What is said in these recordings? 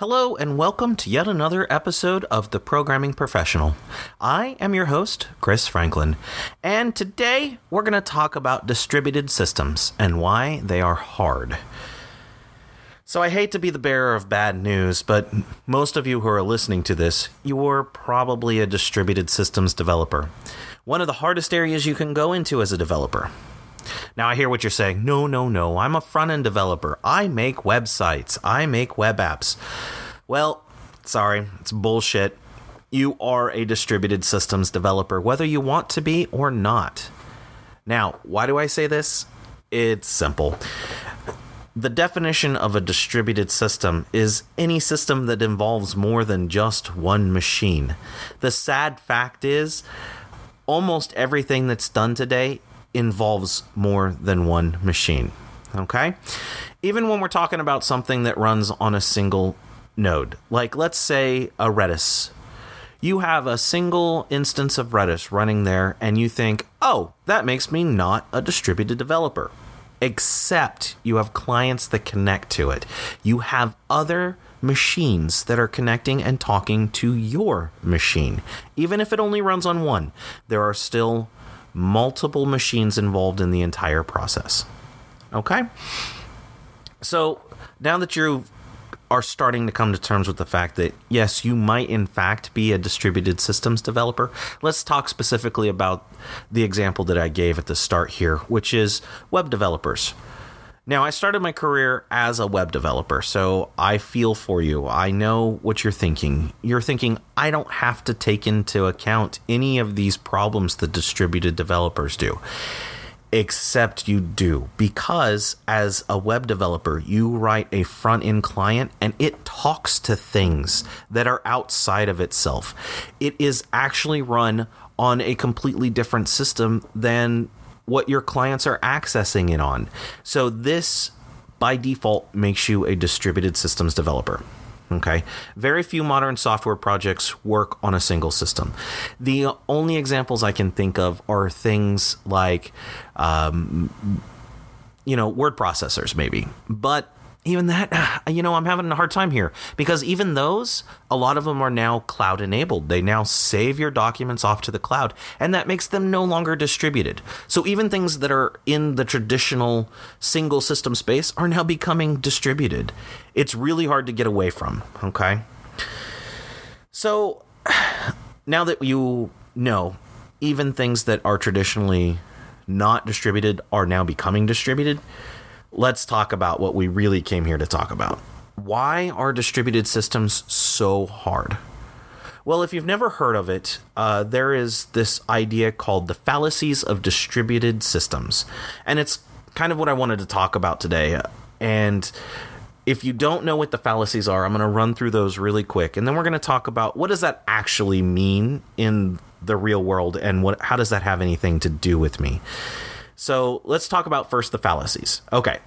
Hello, and welcome to yet another episode of The Programming Professional. I am your host, Chris Franklin, and today we're going to talk about distributed systems and why they are hard. So, I hate to be the bearer of bad news, but most of you who are listening to this, you're probably a distributed systems developer. One of the hardest areas you can go into as a developer. Now, I hear what you're saying. No, no, no. I'm a front end developer. I make websites, I make web apps. Well, sorry, it's bullshit. You are a distributed systems developer, whether you want to be or not. Now, why do I say this? It's simple. The definition of a distributed system is any system that involves more than just one machine. The sad fact is, almost everything that's done today involves more than one machine. Okay? Even when we're talking about something that runs on a single node, like let's say a Redis. You have a single instance of Redis running there, and you think, oh, that makes me not a distributed developer. Except you have clients that connect to it. You have other machines that are connecting and talking to your machine. Even if it only runs on one, there are still multiple machines involved in the entire process. Okay? So now that you are starting to come to terms with the fact that, yes, you might in fact be a distributed systems developer, let's talk specifically about the example that I gave at the start here, which is web developers. Now, I started my career as a web developer, so I feel for you. I know what you're thinking. You're thinking, I don't have to take into account any of these problems that distributed developers do. Except you do, because as a web developer, you write a front end client and it talks to things that are outside of itself. It is actually run on a completely different system than what your clients are accessing it on. So this by default makes you a distributed systems developer. Okay. Very few modern software projects work on a single system. The only examples I can think of are things like, um, you know, word processors, maybe. But even that, you know, I'm having a hard time here because even those, a lot of them are now cloud enabled. They now save your documents off to the cloud, and that makes them no longer distributed. So even things that are in the traditional single system space are now becoming distributed. It's really hard to get away from, okay? So now that you know, even things that are traditionally not distributed are now becoming distributed let's talk about what we really came here to talk about. Why are distributed systems so hard? Well, if you've never heard of it, uh, there is this idea called the fallacies of distributed systems. And it's kind of what I wanted to talk about today. And if you don't know what the fallacies are, I'm going to run through those really quick. And then we're going to talk about what does that actually mean in the real world and what how does that have anything to do with me? So let's talk about first the fallacies. Okay.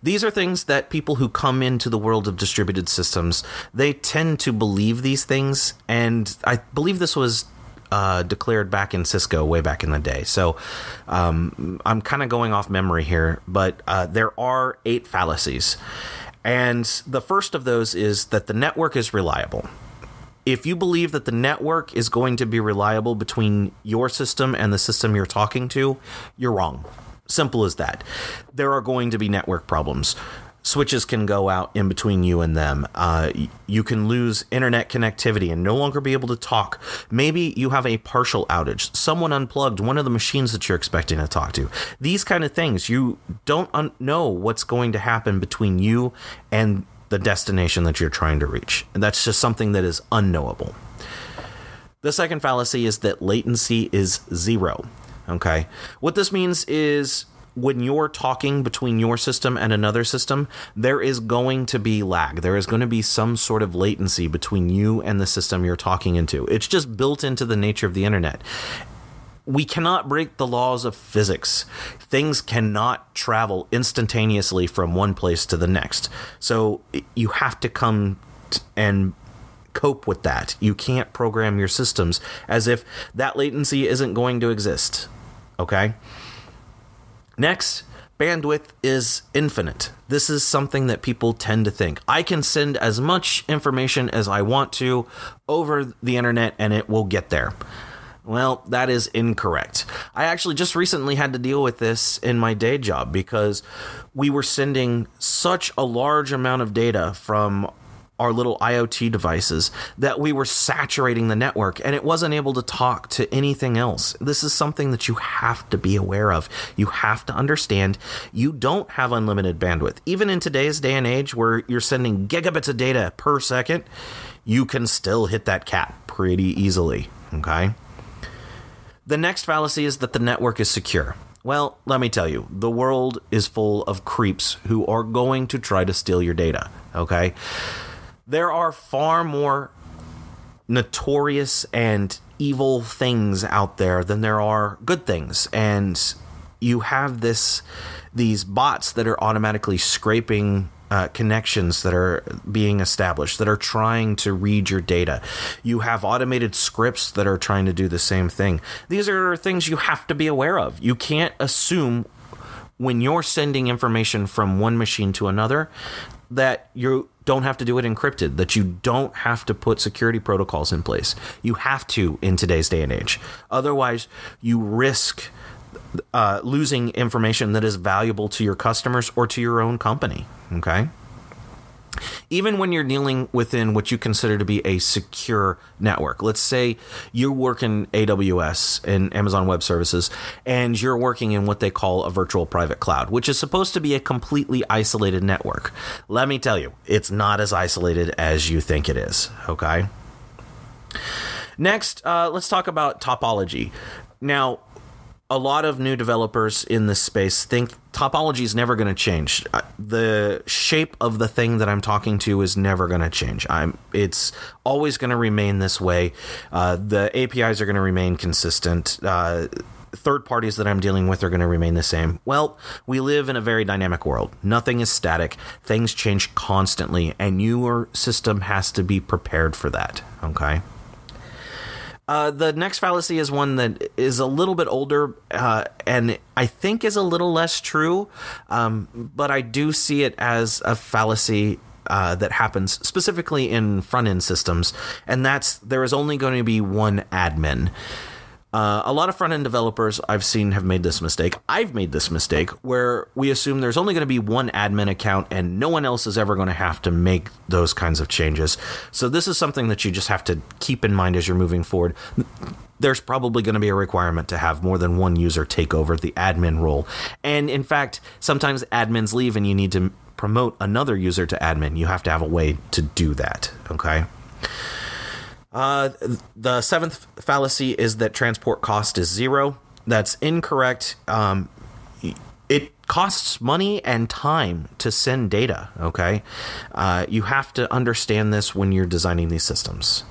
These are things that people who come into the world of distributed systems, they tend to believe these things. And I believe this was uh, declared back in Cisco way back in the day. So um, I'm kind of going off memory here, but uh, there are eight fallacies. And the first of those is that the network is reliable if you believe that the network is going to be reliable between your system and the system you're talking to, you're wrong. Simple as that. There are going to be network problems. Switches can go out in between you and them. Uh, you can lose internet connectivity and no longer be able to talk. Maybe you have a partial outage. Someone unplugged one of the machines that you're expecting to talk to. These kind of things, you don't un- know what's going to happen between you and the destination that you're trying to reach. And that's just something that is unknowable. The second fallacy is that latency is zero. Okay. What this means is when you're talking between your system and another system, there is going to be lag. There is going to be some sort of latency between you and the system you're talking into. It's just built into the nature of the internet we cannot break the laws of physics. Things cannot travel instantaneously from one place to the next. So you have to come t- and cope with that. You can't program your systems as if that latency isn't going to exist. Okay? Next, bandwidth is infinite. This is something that people tend to think. I can send as much information as I want to over the internet and it will get there. Well, that is incorrect. I actually just recently had to deal with this in my day job because we were sending such a large amount of data from our little IoT devices that we were saturating the network and it wasn't able to talk to anything else. This is something that you have to be aware of. You have to understand you don't have unlimited bandwidth. Even in today's day and age where you're sending gigabits of data per second, you can still hit that cap pretty easily. Okay. The next fallacy is that the network is secure. Well, let me tell you, the world is full of creeps who are going to try to steal your data. Okay there are far more notorious and evil things out there than there are good things and you have this these bots that are automatically scraping uh, connections that are being established that are trying to read your data. You have automated scripts that are trying to do the same thing. These are things you have to be aware of. You can't assume when you're sending information from one machine to another that you don't have to do it encrypted, that you don't have to put security protocols in place. You have to in today's day and age. Otherwise, you risk uh, losing information that is valuable to your customers or to your own company. Okay even when you're dealing within what you consider to be a secure network. Let's say you work in AWS and Amazon Web Services, and you're working in what they call a virtual private cloud, which is supposed to be a completely isolated network. Let me tell you, it's not as isolated as you think it is. Okay. Next, uh, let's talk about topology. Now, a lot of new developers in this space think topology is never going to change. The shape of the thing that I'm talking to is never going to change. I'm it's always going to remain this way. Uh, the APIs are going to remain consistent. Uh, third parties that I'm dealing with are going to remain the same. Well, we live in a very dynamic world. Nothing is static. Things change constantly, and your system has to be prepared for that. Okay. Uh, the next fallacy is one that is a little bit older uh, and I think is a little less true, um, but I do see it as a fallacy uh, that happens specifically in front end systems, and that's there is only going to be one admin. Uh, a lot of front end developers I've seen have made this mistake. I've made this mistake where we assume there's only going to be one admin account and no one else is ever going to have to make those kinds of changes. So, this is something that you just have to keep in mind as you're moving forward. There's probably going to be a requirement to have more than one user take over the admin role. And in fact, sometimes admins leave and you need to promote another user to admin. You have to have a way to do that. Okay. Uh, the seventh fallacy is that transport cost is zero. That's incorrect. Um, it costs money and time to send data. Okay, uh, you have to understand this when you're designing these systems.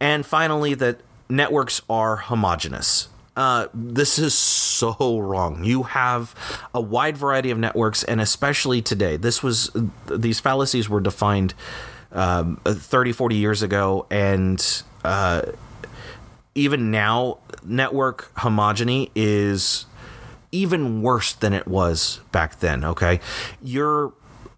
And finally, that networks are homogeneous. Uh, this is so wrong. You have a wide variety of networks, and especially today, this was these fallacies were defined um, 30, 40 years ago, and uh, even now, network homogeny is even worse than it was back then. Okay, your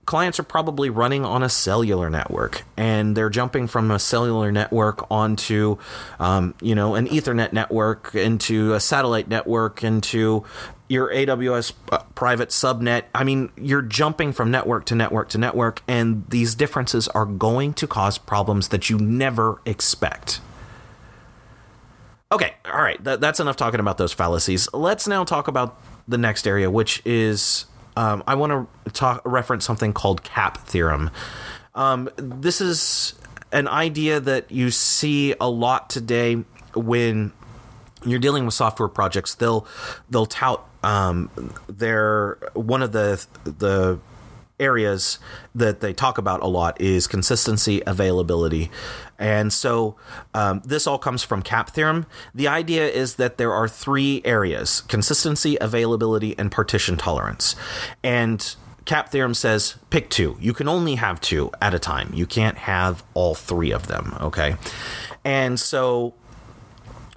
clients are probably running on a cellular network and they're jumping from a cellular network onto um, you know an ethernet network into a satellite network into your AWS uh, private subnet. I mean, you're jumping from network to network to network, and these differences are going to cause problems that you never expect. Okay, all right, th- that's enough talking about those fallacies. Let's now talk about the next area, which is um, I want to talk reference something called CAP theorem. Um, this is an idea that you see a lot today when you're dealing with software projects. They'll they'll tout um, they're one of the the areas that they talk about a lot is consistency, availability. And so um, this all comes from CAP theorem. The idea is that there are three areas consistency, availability, and partition tolerance. And CAP theorem says pick two. You can only have two at a time. You can't have all three of them. Okay. And so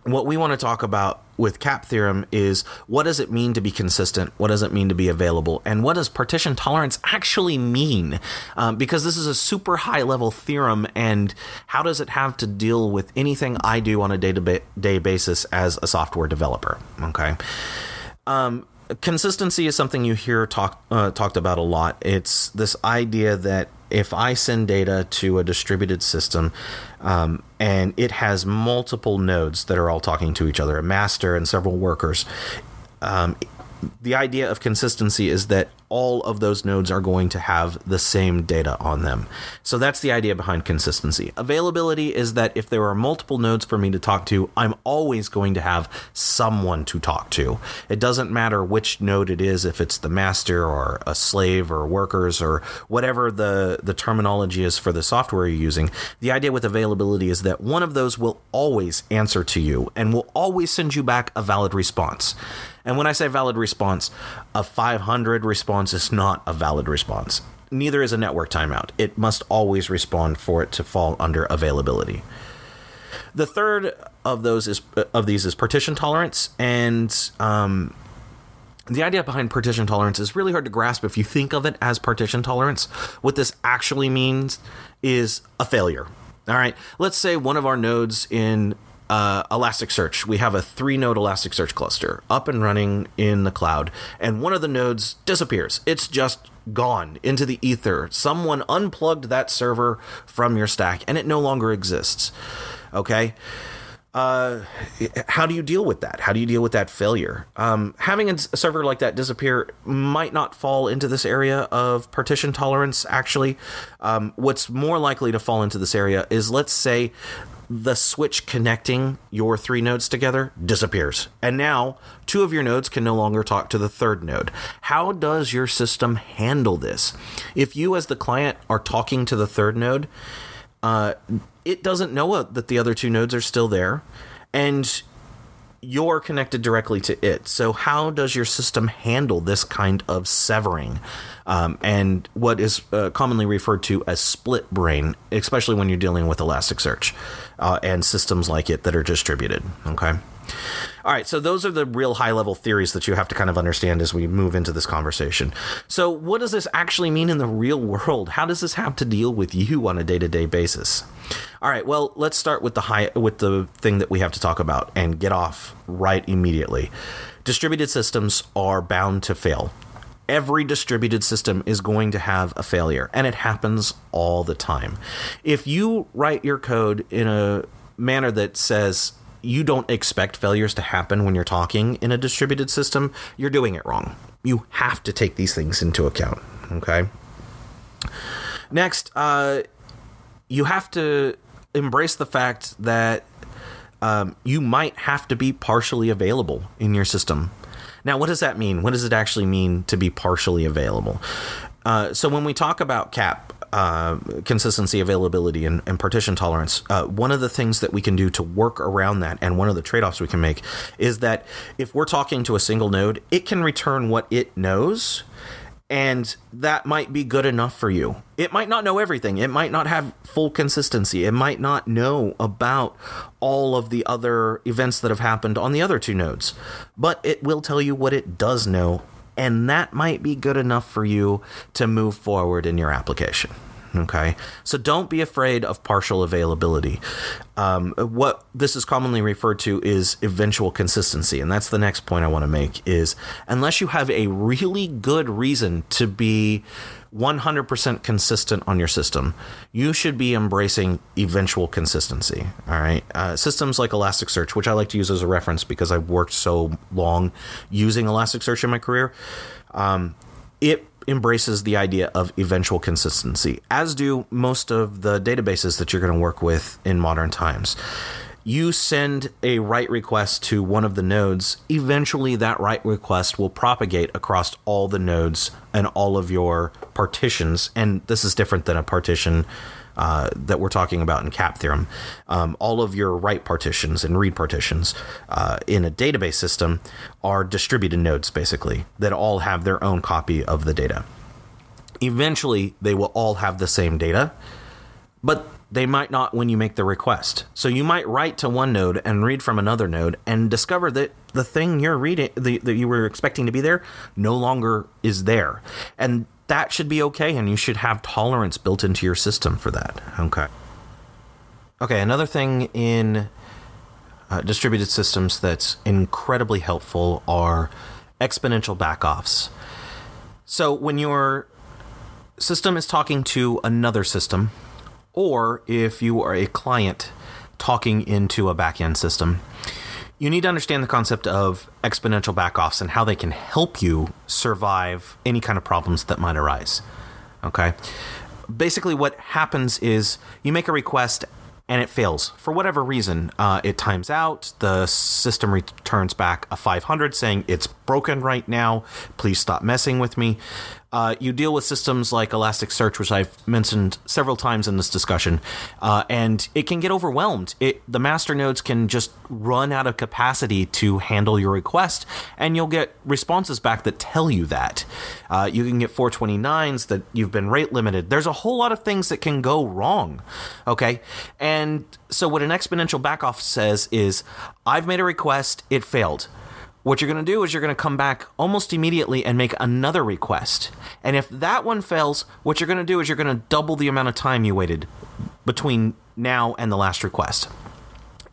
what we want to talk about with cap theorem is what does it mean to be consistent? What does it mean to be available? And what does partition tolerance actually mean? Um, because this is a super high level theorem and how does it have to deal with anything i do on a day-to-day basis as a software developer okay? Um, consistency is something you hear talk, uh, talked about a lot. It's this idea that if I send data to a distributed system um, and it has multiple nodes that are all talking to each other, a master and several workers, um, the idea of consistency is that all of those nodes are going to have the same data on them. So that's the idea behind consistency. Availability is that if there are multiple nodes for me to talk to, I'm always going to have someone to talk to. It doesn't matter which node it is, if it's the master or a slave or workers or whatever the, the terminology is for the software you're using. The idea with availability is that one of those will always answer to you and will always send you back a valid response. And when I say valid response, a 500 response is not a valid response. Neither is a network timeout. It must always respond for it to fall under availability. The third of those is of these is partition tolerance, and um, the idea behind partition tolerance is really hard to grasp if you think of it as partition tolerance. What this actually means is a failure. All right, let's say one of our nodes in uh, Elasticsearch. We have a three node Elasticsearch cluster up and running in the cloud, and one of the nodes disappears. It's just gone into the ether. Someone unplugged that server from your stack, and it no longer exists. Okay. Uh, how do you deal with that? How do you deal with that failure? Um, having a server like that disappear might not fall into this area of partition tolerance, actually. Um, what's more likely to fall into this area is let's say the switch connecting your three nodes together disappears. And now two of your nodes can no longer talk to the third node. How does your system handle this? If you, as the client, are talking to the third node, uh, it doesn't know that the other two nodes are still there. And you're connected directly to it. So, how does your system handle this kind of severing um, and what is uh, commonly referred to as split brain, especially when you're dealing with Elasticsearch uh, and systems like it that are distributed? Okay. All right, so those are the real high level theories that you have to kind of understand as we move into this conversation. So, what does this actually mean in the real world? How does this have to deal with you on a day to day basis? All right, well, let's start with the high with the thing that we have to talk about and get off right immediately. Distributed systems are bound to fail. Every distributed system is going to have a failure, and it happens all the time. If you write your code in a manner that says you don't expect failures to happen when you're talking in a distributed system, you're doing it wrong. You have to take these things into account. Okay. Next, uh, you have to embrace the fact that um, you might have to be partially available in your system. Now, what does that mean? What does it actually mean to be partially available? Uh, so, when we talk about CAP, uh, consistency, availability, and, and partition tolerance, uh, one of the things that we can do to work around that, and one of the trade offs we can make, is that if we're talking to a single node, it can return what it knows and that might be good enough for you. It might not know everything. It might not have full consistency. It might not know about all of the other events that have happened on the other two nodes. But it will tell you what it does know, and that might be good enough for you to move forward in your application. Okay, so don't be afraid of partial availability. Um, what this is commonly referred to is eventual consistency, and that's the next point I want to make. Is unless you have a really good reason to be 100% consistent on your system, you should be embracing eventual consistency. All right. Uh, systems like Elasticsearch, which I like to use as a reference because I've worked so long using Elasticsearch in my career, um, it embraces the idea of eventual consistency, as do most of the databases that you're going to work with in modern times. You send a write request to one of the nodes, eventually that write request will propagate across all the nodes and all of your partitions. And this is different than a partition uh, that we're talking about in cap theorem. Um, all of your write partitions and read partitions uh, in a database system are distributed nodes, basically, that all have their own copy of the data. Eventually, they will all have the same data, but they might not when you make the request. So you might write to one node and read from another node and discover that the thing you're reading the, that you were expecting to be there no longer is there. And that should be okay and you should have tolerance built into your system for that. Okay. Okay, another thing in uh, distributed systems that's incredibly helpful are exponential backoffs. So when your system is talking to another system, or if you are a client talking into a backend system, you need to understand the concept of exponential backoffs and how they can help you survive any kind of problems that might arise. Okay? Basically, what happens is you make a request and it fails for whatever reason. Uh, it times out. The system returns back a 500 saying it's broken right now. Please stop messing with me. Uh, you deal with systems like Elasticsearch, which I've mentioned several times in this discussion, uh, and it can get overwhelmed. It, the master nodes can just run out of capacity to handle your request, and you'll get responses back that tell you that. Uh, you can get 429s that you've been rate limited. There's a whole lot of things that can go wrong. Okay, and so what an exponential backoff says is, I've made a request, it failed what you're going to do is you're going to come back almost immediately and make another request. And if that one fails, what you're going to do is you're going to double the amount of time you waited between now and the last request.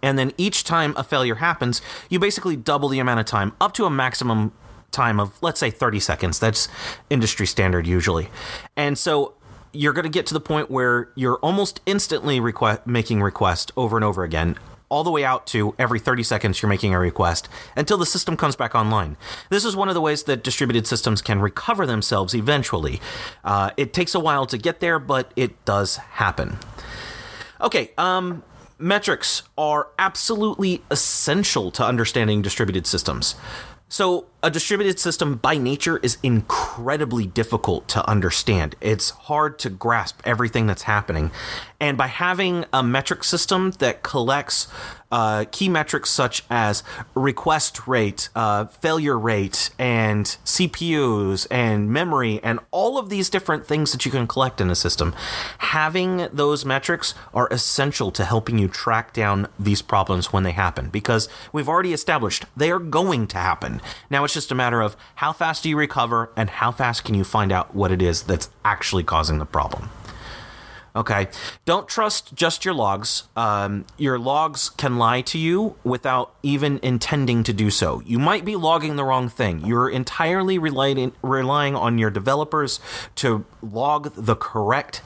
And then each time a failure happens, you basically double the amount of time up to a maximum time of, let's say, 30 seconds. That's industry standard usually. And so you're going to get to the point where you're almost instantly request- making requests over and over again all the way out to every 30 seconds you're making a request until the system comes back online. This is one of the ways that distributed systems can recover themselves eventually. Uh, it takes a while to get there, but it does happen. Okay, um, metrics are absolutely essential to understanding distributed systems. So, a distributed system by nature is incredibly difficult to understand. It's hard to grasp everything that's happening. And by having a metric system that collects uh, key metrics such as request rate, uh, failure rate, and CPUs and memory, and all of these different things that you can collect in a system, having those metrics are essential to helping you track down these problems when they happen because we've already established they are going to happen. Now it's just a matter of how fast do you recover and how fast can you find out what it is that's actually causing the problem. Okay. Don't trust just your logs. Um, your logs can lie to you without even intending to do so. You might be logging the wrong thing. You're entirely relying, relying on your developers to log the correct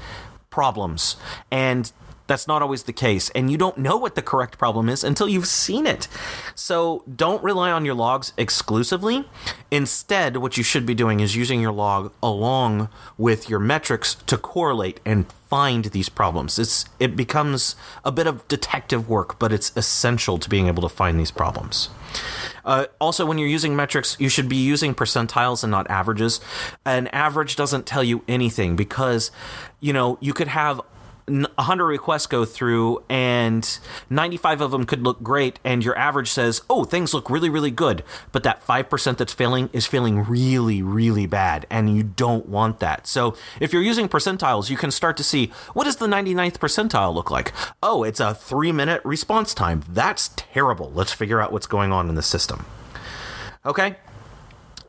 problems. And that's not always the case. And you don't know what the correct problem is until you've seen it. So don't rely on your logs exclusively. Instead, what you should be doing is using your log along with your metrics to correlate and find these problems. It's it becomes a bit of detective work, but it's essential to being able to find these problems. Uh, also, when you're using metrics, you should be using percentiles and not averages. An average doesn't tell you anything because, you know, you could have 100 requests go through and 95 of them could look great and your average says oh things look really really good. But that 5% that's failing is feeling really really bad and you don't want that. So if you're using percentiles you can start to see what does the 99th percentile look like? Oh it's a 3 minute response time. That's terrible. Let's figure out what's going on in the system. Okay?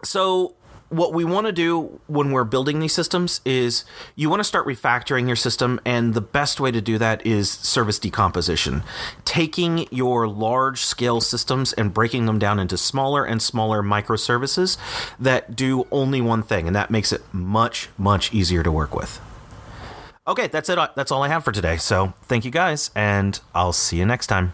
So what we want to do when we're building these systems is you want to start refactoring your system and the best way to do that is service decomposition. Taking your large scale systems and breaking them down into smaller and smaller microservices that do only one thing and that makes it much much easier to work with. Okay that's it uh, that's all i have for today. So thank you guys and i'll see you next time